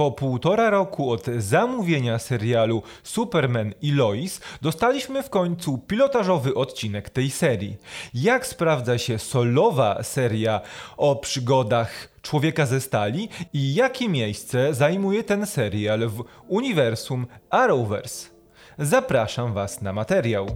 Po półtora roku od zamówienia serialu Superman i Lois dostaliśmy w końcu pilotażowy odcinek tej serii. Jak sprawdza się solowa seria o przygodach człowieka ze stali i jakie miejsce zajmuje ten serial w uniwersum Arrowverse? Zapraszam Was na materiał.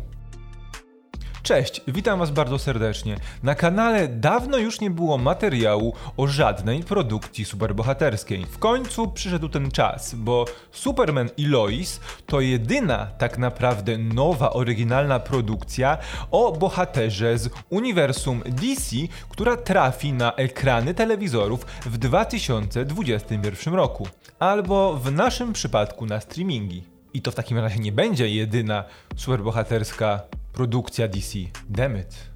Cześć, witam Was bardzo serdecznie. Na kanale dawno już nie było materiału o żadnej produkcji superbohaterskiej. W końcu przyszedł ten czas, bo Superman i Lois to jedyna tak naprawdę nowa, oryginalna produkcja o bohaterze z uniwersum DC, która trafi na ekrany telewizorów w 2021 roku. Albo w naszym przypadku na streamingi. I to w takim razie nie będzie jedyna superbohaterska produkcja DC. Dammit.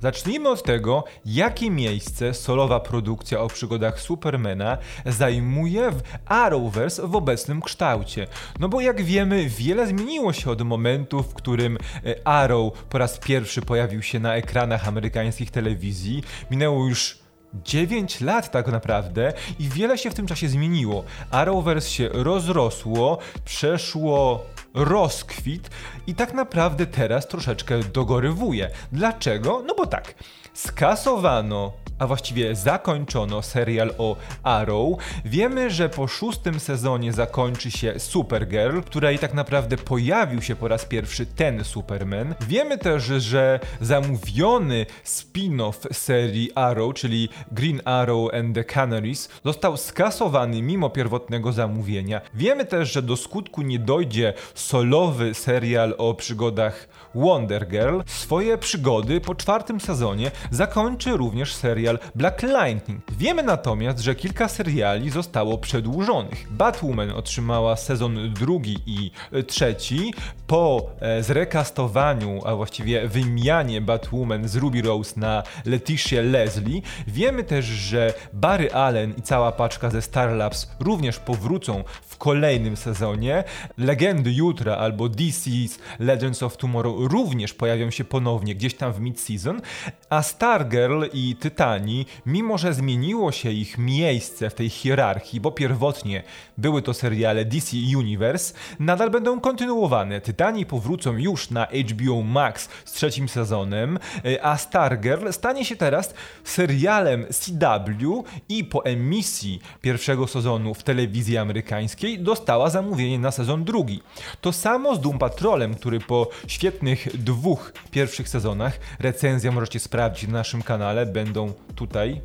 Zacznijmy od tego, jakie miejsce solowa produkcja o przygodach Supermana zajmuje w Arrowverse w obecnym kształcie. No bo jak wiemy, wiele zmieniło się od momentu, w którym e, Arrow po raz pierwszy pojawił się na ekranach amerykańskich telewizji. Minęło już 9 lat tak naprawdę i wiele się w tym czasie zmieniło. Arrowverse się rozrosło, przeszło rozkwit i tak naprawdę teraz troszeczkę dogorywuje. Dlaczego? No bo tak, skasowano a właściwie zakończono serial o Arrow. Wiemy, że po szóstym sezonie zakończy się Supergirl, której tak naprawdę pojawił się po raz pierwszy ten Superman. Wiemy też, że zamówiony spin-off serii Arrow, czyli Green Arrow and the Canaries, został skasowany mimo pierwotnego zamówienia. Wiemy też, że do skutku nie dojdzie solowy serial o przygodach Wonder Girl. Swoje przygody po czwartym sezonie zakończy również serial serial Black Lightning. Wiemy natomiast, że kilka seriali zostało przedłużonych. Batwoman otrzymała sezon drugi i trzeci po e, zrekastowaniu, a właściwie wymianie Batwoman z Ruby Rose na Leticia Leslie. Wiemy też, że Barry Allen i cała paczka ze Starlabs również powrócą w kolejnym sezonie. Legendy Jutra albo DC's Legends of Tomorrow również pojawią się ponownie gdzieś tam w mid-season, a Stargirl i Mimo że zmieniło się ich miejsce w tej hierarchii, bo pierwotnie były to seriale DC Universe, nadal będą kontynuowane. Tytani powrócą już na HBO Max z trzecim sezonem, e, a Stargirl stanie się teraz serialem CW i po emisji pierwszego sezonu w telewizji amerykańskiej dostała zamówienie na sezon drugi. To samo z Doom Patrolem, który po świetnych dwóch pierwszych sezonach, recenzja możecie sprawdzić na naszym kanale, będą tutaj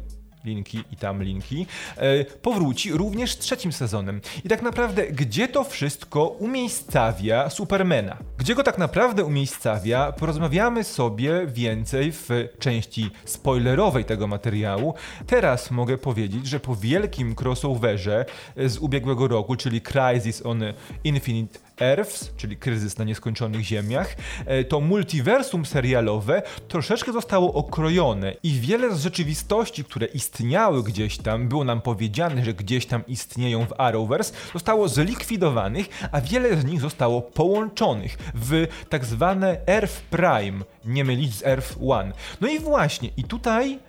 linki i tam linki, e, powróci również trzecim sezonem. I tak naprawdę, gdzie to wszystko umiejscawia Supermana? Gdzie go tak naprawdę umiejscawia, porozmawiamy sobie więcej w części spoilerowej tego materiału. Teraz mogę powiedzieć, że po wielkim crossoverze z ubiegłego roku, czyli Crisis on Infinite Earths, czyli kryzys na nieskończonych ziemiach, e, to multiversum serialowe troszeczkę zostało okrojone i wiele z rzeczywistości, które istniały gdzieś tam, było nam powiedziane, że gdzieś tam istnieją w Arrowverse, zostało zlikwidowanych, a wiele z nich zostało połączonych w tak zwane Earth Prime, nie mylić z Earth One. No i właśnie, i tutaj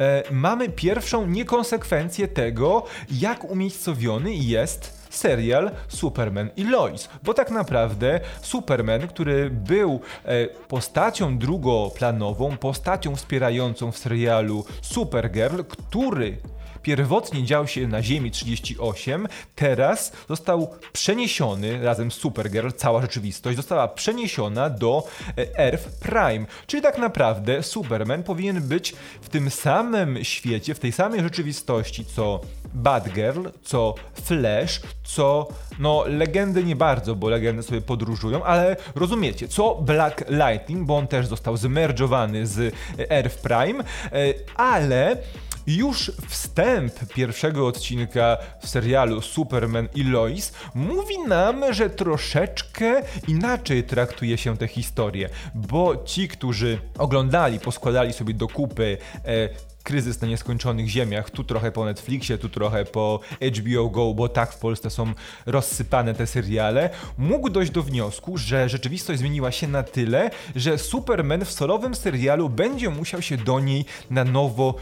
e, mamy pierwszą niekonsekwencję tego, jak umiejscowiony jest serial Superman i Lois. Bo tak naprawdę Superman, który był e, postacią drugoplanową, postacią wspierającą w serialu Supergirl, który pierwotnie dział się na Ziemi 38, teraz został przeniesiony razem z Supergirl, cała rzeczywistość została przeniesiona do e, Earth Prime. Czyli tak naprawdę Superman powinien być w tym samym świecie, w tej samej rzeczywistości co Batgirl, co Flash, co no legendy nie bardzo, bo legendy sobie podróżują, ale rozumiecie, co Black Lightning, bo on też został zmerdżowany z Earth Prime, e, ale już wstęp pierwszego odcinka serialu Superman i Lois mówi nam, że troszeczkę inaczej traktuje się tę historię, bo ci, którzy oglądali, poskładali sobie do kupy e, kryzys na nieskończonych ziemiach, tu trochę po Netflixie, tu trochę po HBO Go, bo tak w Polsce są rozsypane te seriale, mógł dojść do wniosku, że rzeczywistość zmieniła się na tyle, że Superman w solowym serialu będzie musiał się do niej na nowo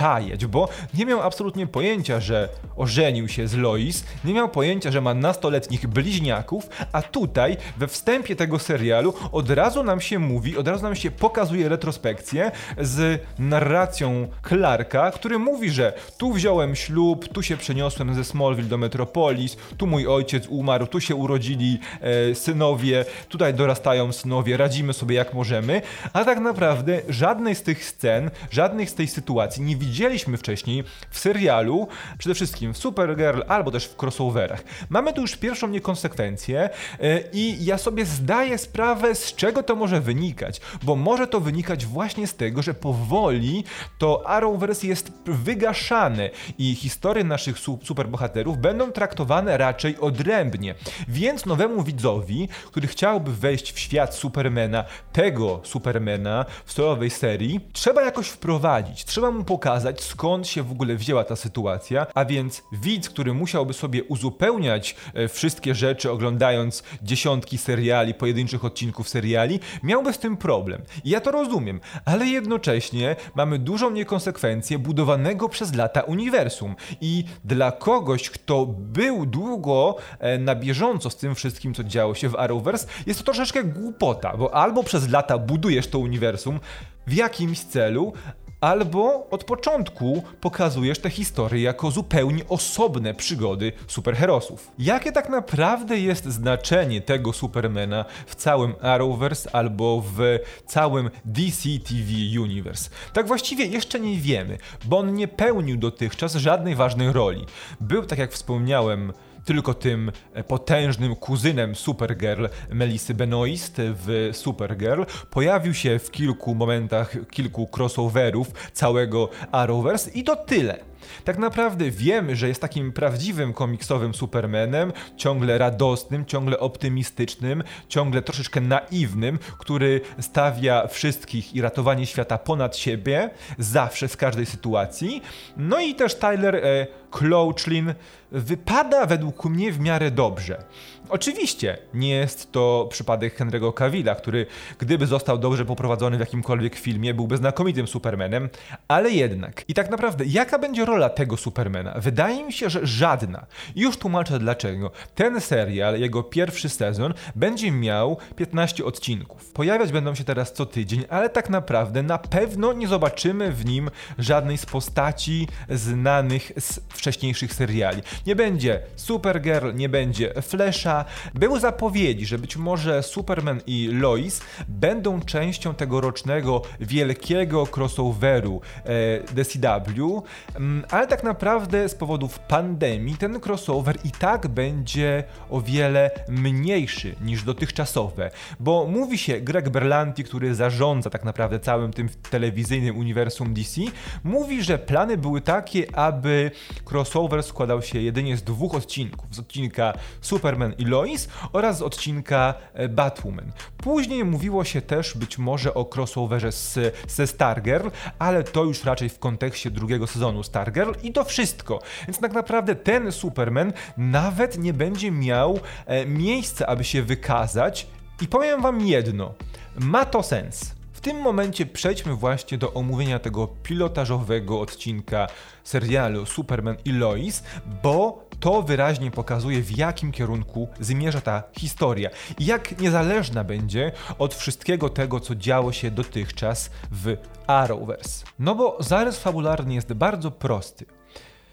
przyzwyczajać, bo nie miał absolutnie pojęcia, że ożenił się z Lois, nie miał pojęcia, że ma nastoletnich bliźniaków, a tutaj we wstępie tego serialu od razu nam się mówi, od razu nam się pokazuje retrospekcję z narracją Clarka, który mówi, że tu wziąłem ślub, tu się przeniosłem ze Smallville do Metropolis, tu mój ojciec umarł, tu się urodzili e, synowie, tutaj dorastają synowie, radzimy sobie jak możemy, a tak naprawdę żadnej z tych scen, żadnej z tej sytuacji nie widzieliśmy wcześniej w serialu, przede wszystkim w Supergirl albo też w crossoverach. Mamy tu już pierwszą niekonsekwencję e, i ja sobie zdaję sprawę, z czego to może wynikać, bo może to wynikać właśnie z tego, że powoli to Arrowverse jest wygaszane i historie naszych su superbohaterów będą traktowane raczej odrębnie. Więc nowemu widzowi, który chciałby wejść w świat Supermana, tego Supermana w solowej serii, trzeba jakoś wprowadzić, trzeba mu pokazać skąd się w ogóle wzięła ta sytuacja, a więc widz, który musiałby sobie uzupełniać e, wszystkie rzeczy oglądając dziesiątki seriali, pojedynczych odcinków seriali, miałby z tym problem. I ja to rozumiem, ale jednocześnie mamy dużą niekonsekwencję budowanego przez lata uniwersum. I dla kogoś, kto był długo e, na bieżąco z tym wszystkim, co działo się w Arrowverse, jest to troszeczkę głupota, bo albo przez lata budujesz to uniwersum, w jakimś celu, albo od początku pokazujesz tę historię jako zupełnie osobne przygody superherosów. Jakie tak naprawdę jest znaczenie tego Supermana w całym Arrowverse albo w całym DC TV Universe? Tak właściwie jeszcze nie wiemy, bo on nie pełnił dotychczas żadnej ważnej roli. Był, tak jak wspomniałem, tylko tym e, potężnym kuzynem Supergirl Melissy Benoist w Supergirl. Pojawił się w kilku momentach, kilku crossoverów całego Arrowverse i to tyle. Tak naprawdę wiemy, że jest takim prawdziwym komiksowym Supermanem, ciągle radosnym, ciągle optymistycznym, ciągle troszeczkę naiwnym, który stawia wszystkich i ratowanie świata ponad siebie, zawsze, w każdej sytuacji. No i też Tyler e, Clouchlin wypada według mnie w miarę dobrze. Oczywiście nie jest to przypadek Henry'ego Cavilla, który gdyby został dobrze poprowadzony w jakimkolwiek filmie, byłby znakomitym Supermanem, ale jednak. I tak naprawdę, jaka będzie rola tego Supermana? Wydaje mi się, że żadna. Już tłumaczę dlaczego. Ten serial, jego pierwszy sezon, będzie miał 15 odcinków. Pojawiać będą się teraz co tydzień, ale tak naprawdę na pewno nie zobaczymy w nim żadnej z postaci znanych z wcześniejszych seriali. Nie będzie Supergirl, nie będzie Flasha. Były zapowiedzi, że być może Superman i Lois będą częścią tegorocznego wielkiego crossoveru e, DCW, mm, ale tak naprawdę z powodów pandemii ten crossover i tak będzie o wiele mniejszy niż dotychczasowe, bo mówi się Greg Berlanti, który zarządza tak naprawdę całym tym telewizyjnym uniwersum DC, mówi, że plany były takie, aby crossover składał się jedynie z dwóch odcinków. Z odcinka Superman i Lois oraz z odcinka e, Batwoman. Później mówiło się też być może o crossoverze z, ze Stargirl, ale to już raczej w kontekście drugiego sezonu Stargirl i to wszystko. Więc tak naprawdę ten Superman nawet nie będzie miał e, miejsca, aby się wykazać. I powiem wam jedno, ma to sens. W tym momencie przejdźmy właśnie do omówienia tego pilotażowego odcinka serialu Superman i Lois, bo to wyraźnie pokazuje, w jakim kierunku zmierza ta historia i jak niezależna będzie od wszystkiego tego, co działo się dotychczas w Arrowverse. No bo zarys fabularny jest bardzo prosty.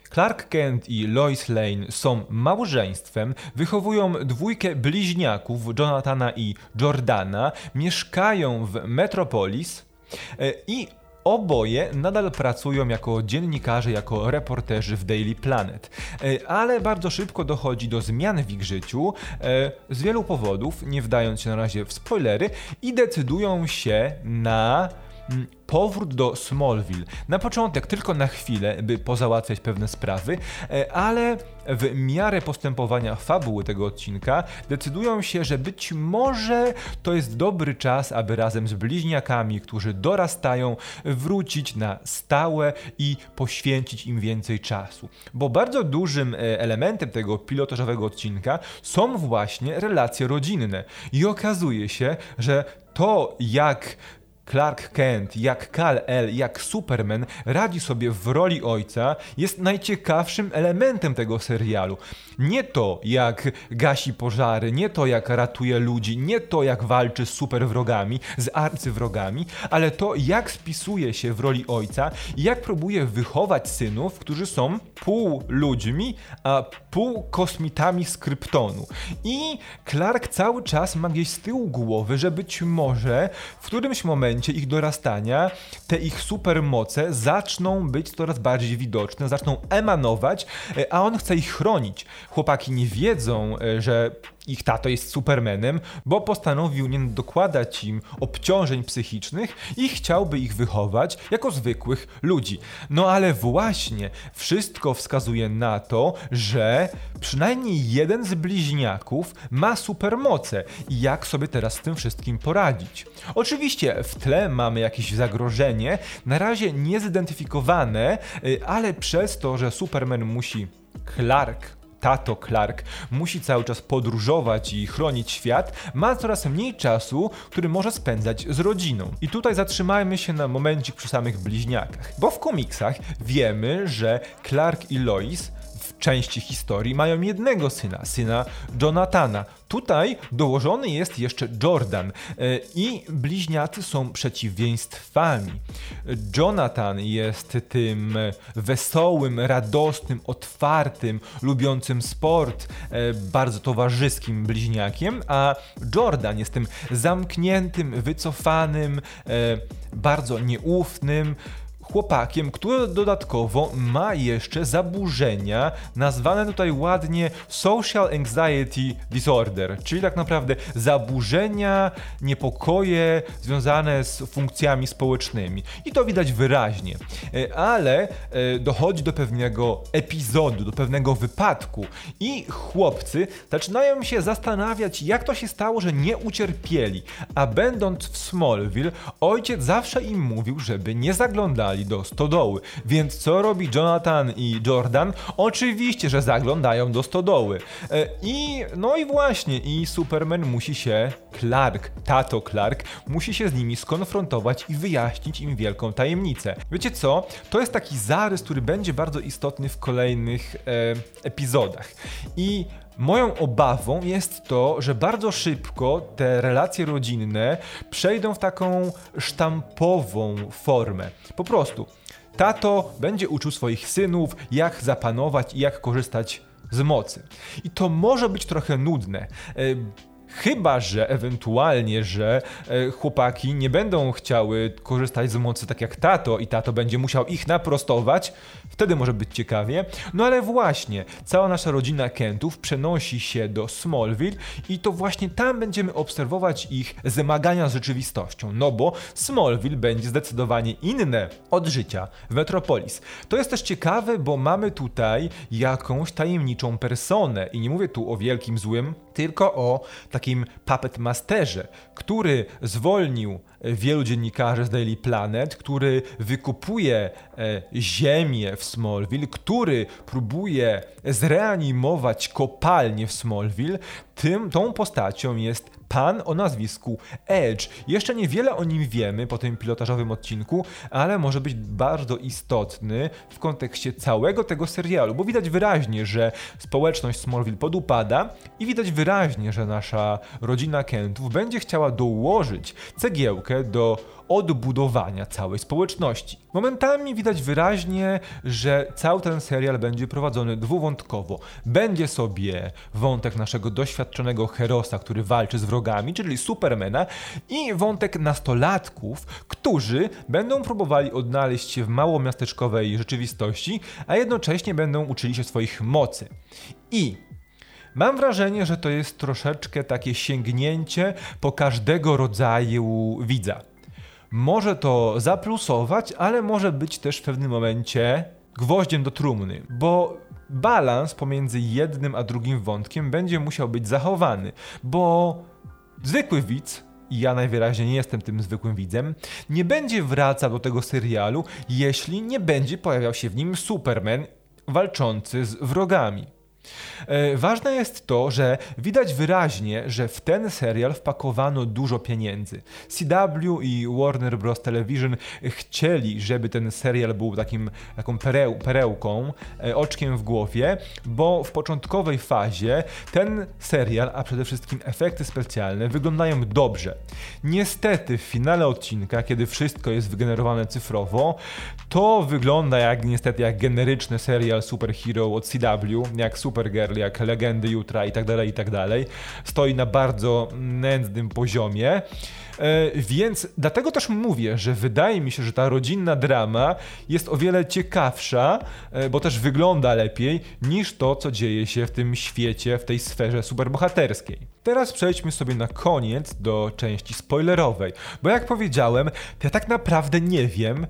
Clark Kent i Lois Lane są małżeństwem, wychowują dwójkę bliźniaków, Jonathana i Jordana, mieszkają w Metropolis e, i Oboje nadal pracują jako dziennikarze, jako reporterzy w Daily Planet, e, ale bardzo szybko dochodzi do zmian w ich życiu. E, z wielu powodów, nie wdając się na razie w spoilery, i decydują się na powrót do Smallville. Na początek tylko na chwilę, by pozałatwiać pewne sprawy, e, ale w miarę postępowania fabuły tego odcinka decydują się, że być może to jest dobry czas, aby razem z bliźniakami, którzy dorastają, wrócić na stałe i poświęcić im więcej czasu. Bo bardzo dużym e, elementem tego pilotażowego odcinka są właśnie relacje rodzinne. I okazuje się, że to, jak Clark Kent, jak Kal-El, jak Superman radzi sobie w roli ojca, jest najciekawszym elementem tego serialu. Nie to, jak gasi pożary, nie to, jak ratuje ludzi, nie to, jak walczy z superwrogami, z arcywrogami, ale to, jak spisuje się w roli ojca jak próbuje wychować synów, którzy są pół ludźmi, a pół kosmitami z Kryptonu. I Clark cały czas ma gdzieś z tyłu głowy, że być może w którymś momencie ich dorastania te ich supermoce zaczną być coraz bardziej widoczne, zaczną emanować, e, a on chce ich chronić. Chłopaki nie wiedzą, e, że ich tato jest Supermanem, bo postanowił nie dokładać im obciążeń psychicznych i chciałby ich wychować jako zwykłych ludzi. No ale właśnie, wszystko wskazuje na to, że przynajmniej jeden z bliźniaków ma supermoce i jak sobie teraz z tym wszystkim poradzić. Oczywiście w tle mamy jakieś zagrożenie, na razie niezidentyfikowane, y, ale przez to, że Superman musi Clark tato Clark musi cały czas podróżować i chronić świat, ma coraz mniej czasu, który może spędzać z rodziną. I tutaj zatrzymajmy się na momencik przy samych bliźniakach, bo w komiksach wiemy, że Clark i Lois w części historii mają jednego syna, syna Jonathana. Tutaj dołożony jest jeszcze Jordan e, i bliźniacy są przeciwieństwami. Jonathan jest tym wesołym, radosnym, otwartym, lubiącym sport, e, bardzo towarzyskim bliźniakiem, a Jordan jest tym zamkniętym, wycofanym, e, bardzo nieufnym, chłopakiem, który dodatkowo ma jeszcze zaburzenia nazwane tutaj ładnie Social Anxiety Disorder, czyli tak naprawdę zaburzenia, niepokoje związane z funkcjami społecznymi. I to widać wyraźnie. E, ale e, dochodzi do pewnego epizodu, do pewnego wypadku i chłopcy zaczynają się zastanawiać, jak to się stało, że nie ucierpieli. A będąc w Smallville, ojciec zawsze im mówił, żeby nie zaglądali do stodoły. Więc co robi Jonathan i Jordan? Oczywiście, że zaglądają do stodoły. E, I no i właśnie, i Superman musi się, Clark, tato Clark, musi się z nimi skonfrontować i wyjaśnić im wielką tajemnicę. Wiecie co? To jest taki zarys, który będzie bardzo istotny w kolejnych e, epizodach. I Moją obawą jest to, że bardzo szybko te relacje rodzinne przejdą w taką sztampową formę. Po prostu tato będzie uczył swoich synów, jak zapanować i jak korzystać z mocy. I to może być trochę nudne. Chyba, że ewentualnie, że e, chłopaki nie będą chciały korzystać z mocy tak jak tato i tato będzie musiał ich naprostować, Wtedy może być ciekawie. No ale właśnie, cała nasza rodzina Kentów przenosi się do Smallville i to właśnie tam będziemy obserwować ich zmagania z rzeczywistością. No bo Smallville będzie zdecydowanie inne od życia w Metropolis. To jest też ciekawe, bo mamy tutaj jakąś tajemniczą personę i nie mówię tu o wielkim złym, tylko o takim puppet masterze, który zwolnił wielu dziennikarzy z Daily Planet, który wykupuje e, ziemię w Smallville, który próbuje zreanimować kopalnię w Smallville, tym, tą postacią jest pan o nazwisku Edge. Jeszcze niewiele o nim wiemy po tym pilotażowym odcinku, ale może być bardzo istotny w kontekście całego tego serialu, bo widać wyraźnie, że społeczność Smallville podupada i widać wyraźnie, że nasza rodzina Kentów będzie chciała dołożyć cegiełkę do odbudowania całej społeczności. Momentami widać wyraźnie, że cały ten serial będzie prowadzony dwuwątkowo. Będzie sobie wątek naszego doświadczonego herosa, który walczy z wrogami, czyli Supermana, i wątek nastolatków, którzy będą próbowali odnaleźć się w małomiasteczkowej rzeczywistości, a jednocześnie będą uczyli się swoich mocy. I Mam wrażenie, że to jest troszeczkę takie sięgnięcie po każdego rodzaju widza może to zaplusować, ale może być też w pewnym momencie gwoździem do trumny, bo balans pomiędzy jednym a drugim wątkiem będzie musiał być zachowany, bo zwykły widz i ja najwyraźniej nie jestem tym zwykłym widzem, nie będzie wracał do tego serialu, jeśli nie będzie pojawiał się w nim Superman walczący z wrogami. E, ważne jest to, że widać wyraźnie, że w ten serial wpakowano dużo pieniędzy. CW i Warner Bros. Television chcieli, żeby ten serial był takim, taką pereł, perełką, e, oczkiem w głowie, bo w początkowej fazie ten serial, a przede wszystkim efekty specjalne, wyglądają dobrze. Niestety w finale odcinka, kiedy wszystko jest wygenerowane cyfrowo, to wygląda jak niestety jak generyczny serial superhero od CW, jak Super Supergirl, jak Legendy Jutra i tak dalej, i tak dalej. Stoi na bardzo nędznym poziomie. E, więc dlatego też mówię, że wydaje mi się, że ta rodzinna drama jest o wiele ciekawsza, e, bo też wygląda lepiej niż to, co dzieje się w tym świecie, w tej sferze superbohaterskiej. Teraz przejdźmy sobie na koniec do części spoilerowej, bo jak powiedziałem, ja tak naprawdę nie wiem,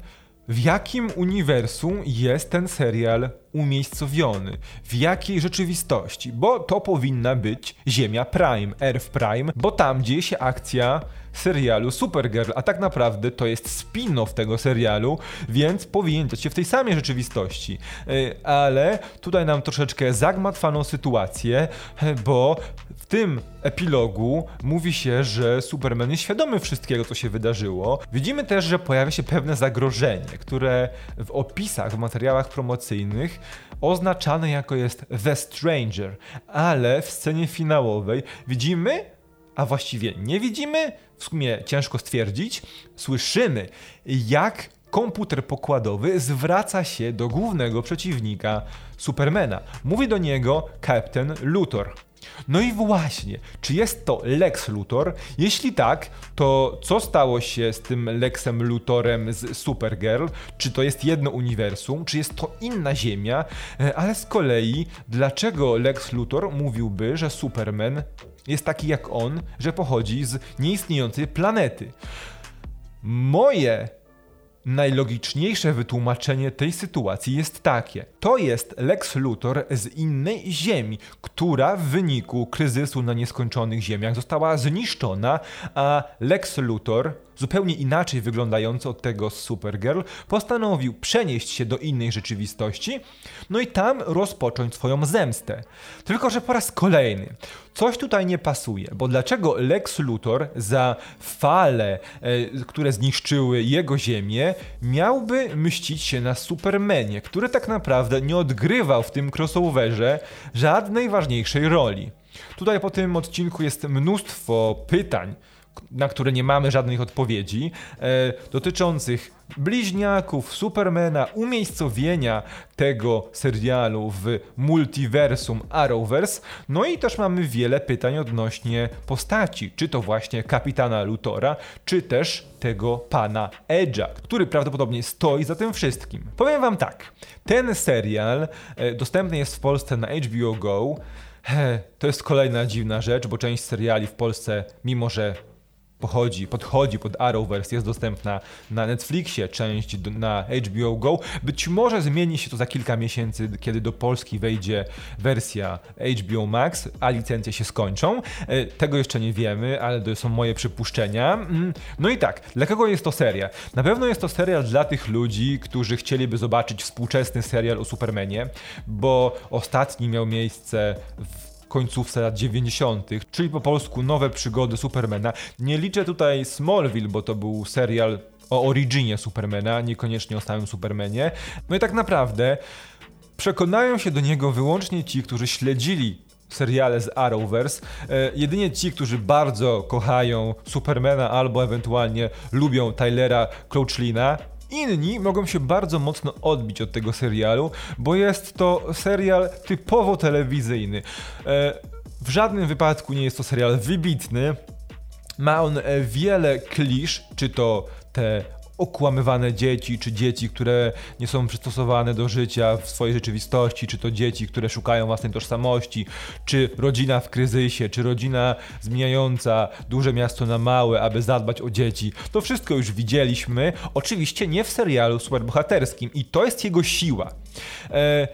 w jakim uniwersum jest ten serial umiejscowiony, w jakiej rzeczywistości, bo to powinna być Ziemia Prime, Earth Prime, bo tam dzieje się akcja serialu Supergirl, a tak naprawdę to jest spin-off tego serialu, więc powinien być się w tej samej rzeczywistości. E, ale tutaj nam troszeczkę zagmatwano sytuację, bo w tym epilogu mówi się, że Superman jest świadomy wszystkiego, co się wydarzyło. Widzimy też, że pojawia się pewne zagrożenie, które w opisach, w materiałach promocyjnych oznaczane jako jest The Stranger, ale w scenie finałowej widzimy, a właściwie nie widzimy, w sumie ciężko stwierdzić, słyszymy, jak komputer pokładowy zwraca się do głównego przeciwnika Supermana. Mówi do niego Captain Luthor. No i właśnie, czy jest to Lex Luthor? Jeśli tak, to co stało się z tym Lexem Luthorem z Supergirl? Czy to jest jedno uniwersum? Czy jest to inna ziemia? E, ale z kolei, dlaczego Lex Luthor mówiłby, że Superman jest taki jak on, że pochodzi z nieistniejącej planety? Moje Najlogiczniejsze wytłumaczenie tej sytuacji jest takie. To jest Lex Luthor z innej ziemi, która w wyniku kryzysu na nieskończonych ziemiach została zniszczona, a Lex Luthor zupełnie inaczej wyglądający od tego z Supergirl, postanowił przenieść się do innej rzeczywistości, no i tam rozpocząć swoją zemstę. Tylko, że po raz kolejny coś tutaj nie pasuje, bo dlaczego Lex Luthor za fale, e, które zniszczyły jego ziemię, miałby mścić się na Supermanie, który tak naprawdę nie odgrywał w tym crossoverze żadnej ważniejszej roli. Tutaj po tym odcinku jest mnóstwo pytań, na które nie mamy żadnych odpowiedzi, e, dotyczących bliźniaków, Supermana, umiejscowienia tego serialu w multiversum Arrowverse. No i też mamy wiele pytań odnośnie postaci, czy to właśnie kapitana Lutora, czy też tego pana Edge'a, który prawdopodobnie stoi za tym wszystkim. Powiem wam tak, ten serial e, dostępny jest w Polsce na HBO Go. To jest kolejna dziwna rzecz, bo część seriali w Polsce, mimo że pochodzi, podchodzi pod Arrowverse, jest dostępna na Netflixie, część na HBO Go. Być może zmieni się to za kilka miesięcy, kiedy do Polski wejdzie wersja HBO Max, a licencje się skończą. E, tego jeszcze nie wiemy, ale to są moje przypuszczenia. Mm, no i tak, dla kogo jest to seria? Na pewno jest to serial dla tych ludzi, którzy chcieliby zobaczyć współczesny serial o Supermanie, bo ostatni miał miejsce w końcówce lat 90., czyli po polsku nowe przygody Supermana. Nie liczę tutaj Smallville, bo to był serial o originie Supermana, niekoniecznie o samym Supermanie. No i tak naprawdę przekonają się do niego wyłącznie ci, którzy śledzili seriale z Arrowverse. E, jedynie ci, którzy bardzo kochają Supermana albo ewentualnie lubią Tylera Crouchlina, Inni mogą się bardzo mocno odbić od tego serialu, bo jest to serial typowo telewizyjny. E, w żadnym wypadku nie jest to serial wybitny. Ma on e, wiele klisz, czy to te okłamywane dzieci, czy dzieci, które nie są przystosowane do życia w swojej rzeczywistości, czy to dzieci, które szukają własnej tożsamości, czy rodzina w kryzysie, czy rodzina zmieniająca duże miasto na małe, aby zadbać o dzieci. To wszystko już widzieliśmy, oczywiście nie w serialu superbohaterskim i to jest jego siła. E,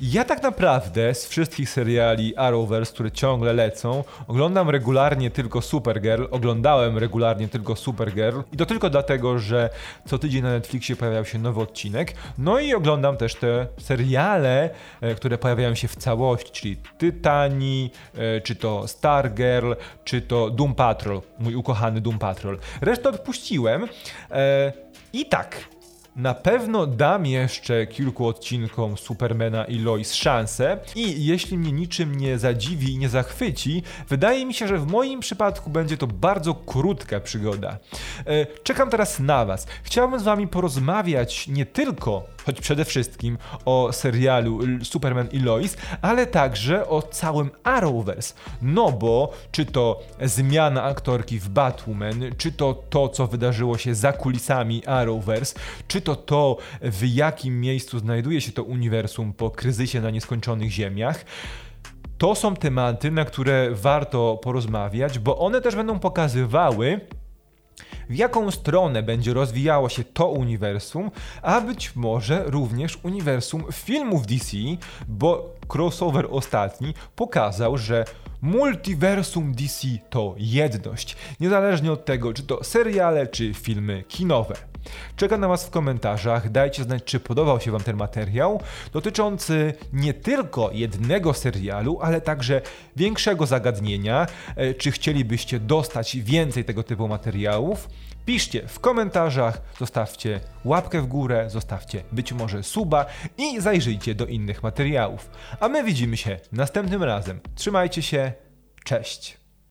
ja tak naprawdę z wszystkich seriali Arrowverse, które ciągle lecą, oglądam regularnie tylko Supergirl, oglądałem regularnie tylko Supergirl. I to tylko dlatego, że co tydzień na Netflixie pojawiał się nowy odcinek, no i oglądam też te seriale, e, które pojawiają się w całości, czyli Tytani, e, czy to Stargirl, czy to Doom Patrol, mój ukochany Doom Patrol. Resztę odpuściłem. E, i tak, na pewno dam jeszcze kilku odcinkom Supermana i Lois szansę i jeśli mnie niczym nie zadziwi i nie zachwyci, wydaje mi się, że w moim przypadku będzie to bardzo krótka przygoda. E, czekam teraz na Was. Chciałbym z Wami porozmawiać nie tylko, choć przede wszystkim o serialu Superman i Lois, ale także o całym Arrowverse. No bo czy to zmiana aktorki w Batwoman, czy to to, co wydarzyło się za kulisami Arrowverse, czy to to to, w jakim miejscu znajduje się to uniwersum po kryzysie na nieskończonych ziemiach. To są tematy, na które warto porozmawiać, bo one też będą pokazywały, w jaką stronę będzie rozwijało się to uniwersum, a być może również uniwersum filmów DC, bo crossover ostatni pokazał, że multiversum DC to jedność, niezależnie od tego, czy to seriale, czy filmy kinowe. Czekam na Was w komentarzach. Dajcie znać, czy podobał się Wam ten materiał dotyczący nie tylko jednego serialu, ale także większego zagadnienia. E, czy chcielibyście dostać więcej tego typu materiałów? Piszcie w komentarzach, zostawcie łapkę w górę, zostawcie być może suba i zajrzyjcie do innych materiałów. A my widzimy się następnym razem. Trzymajcie się, cześć!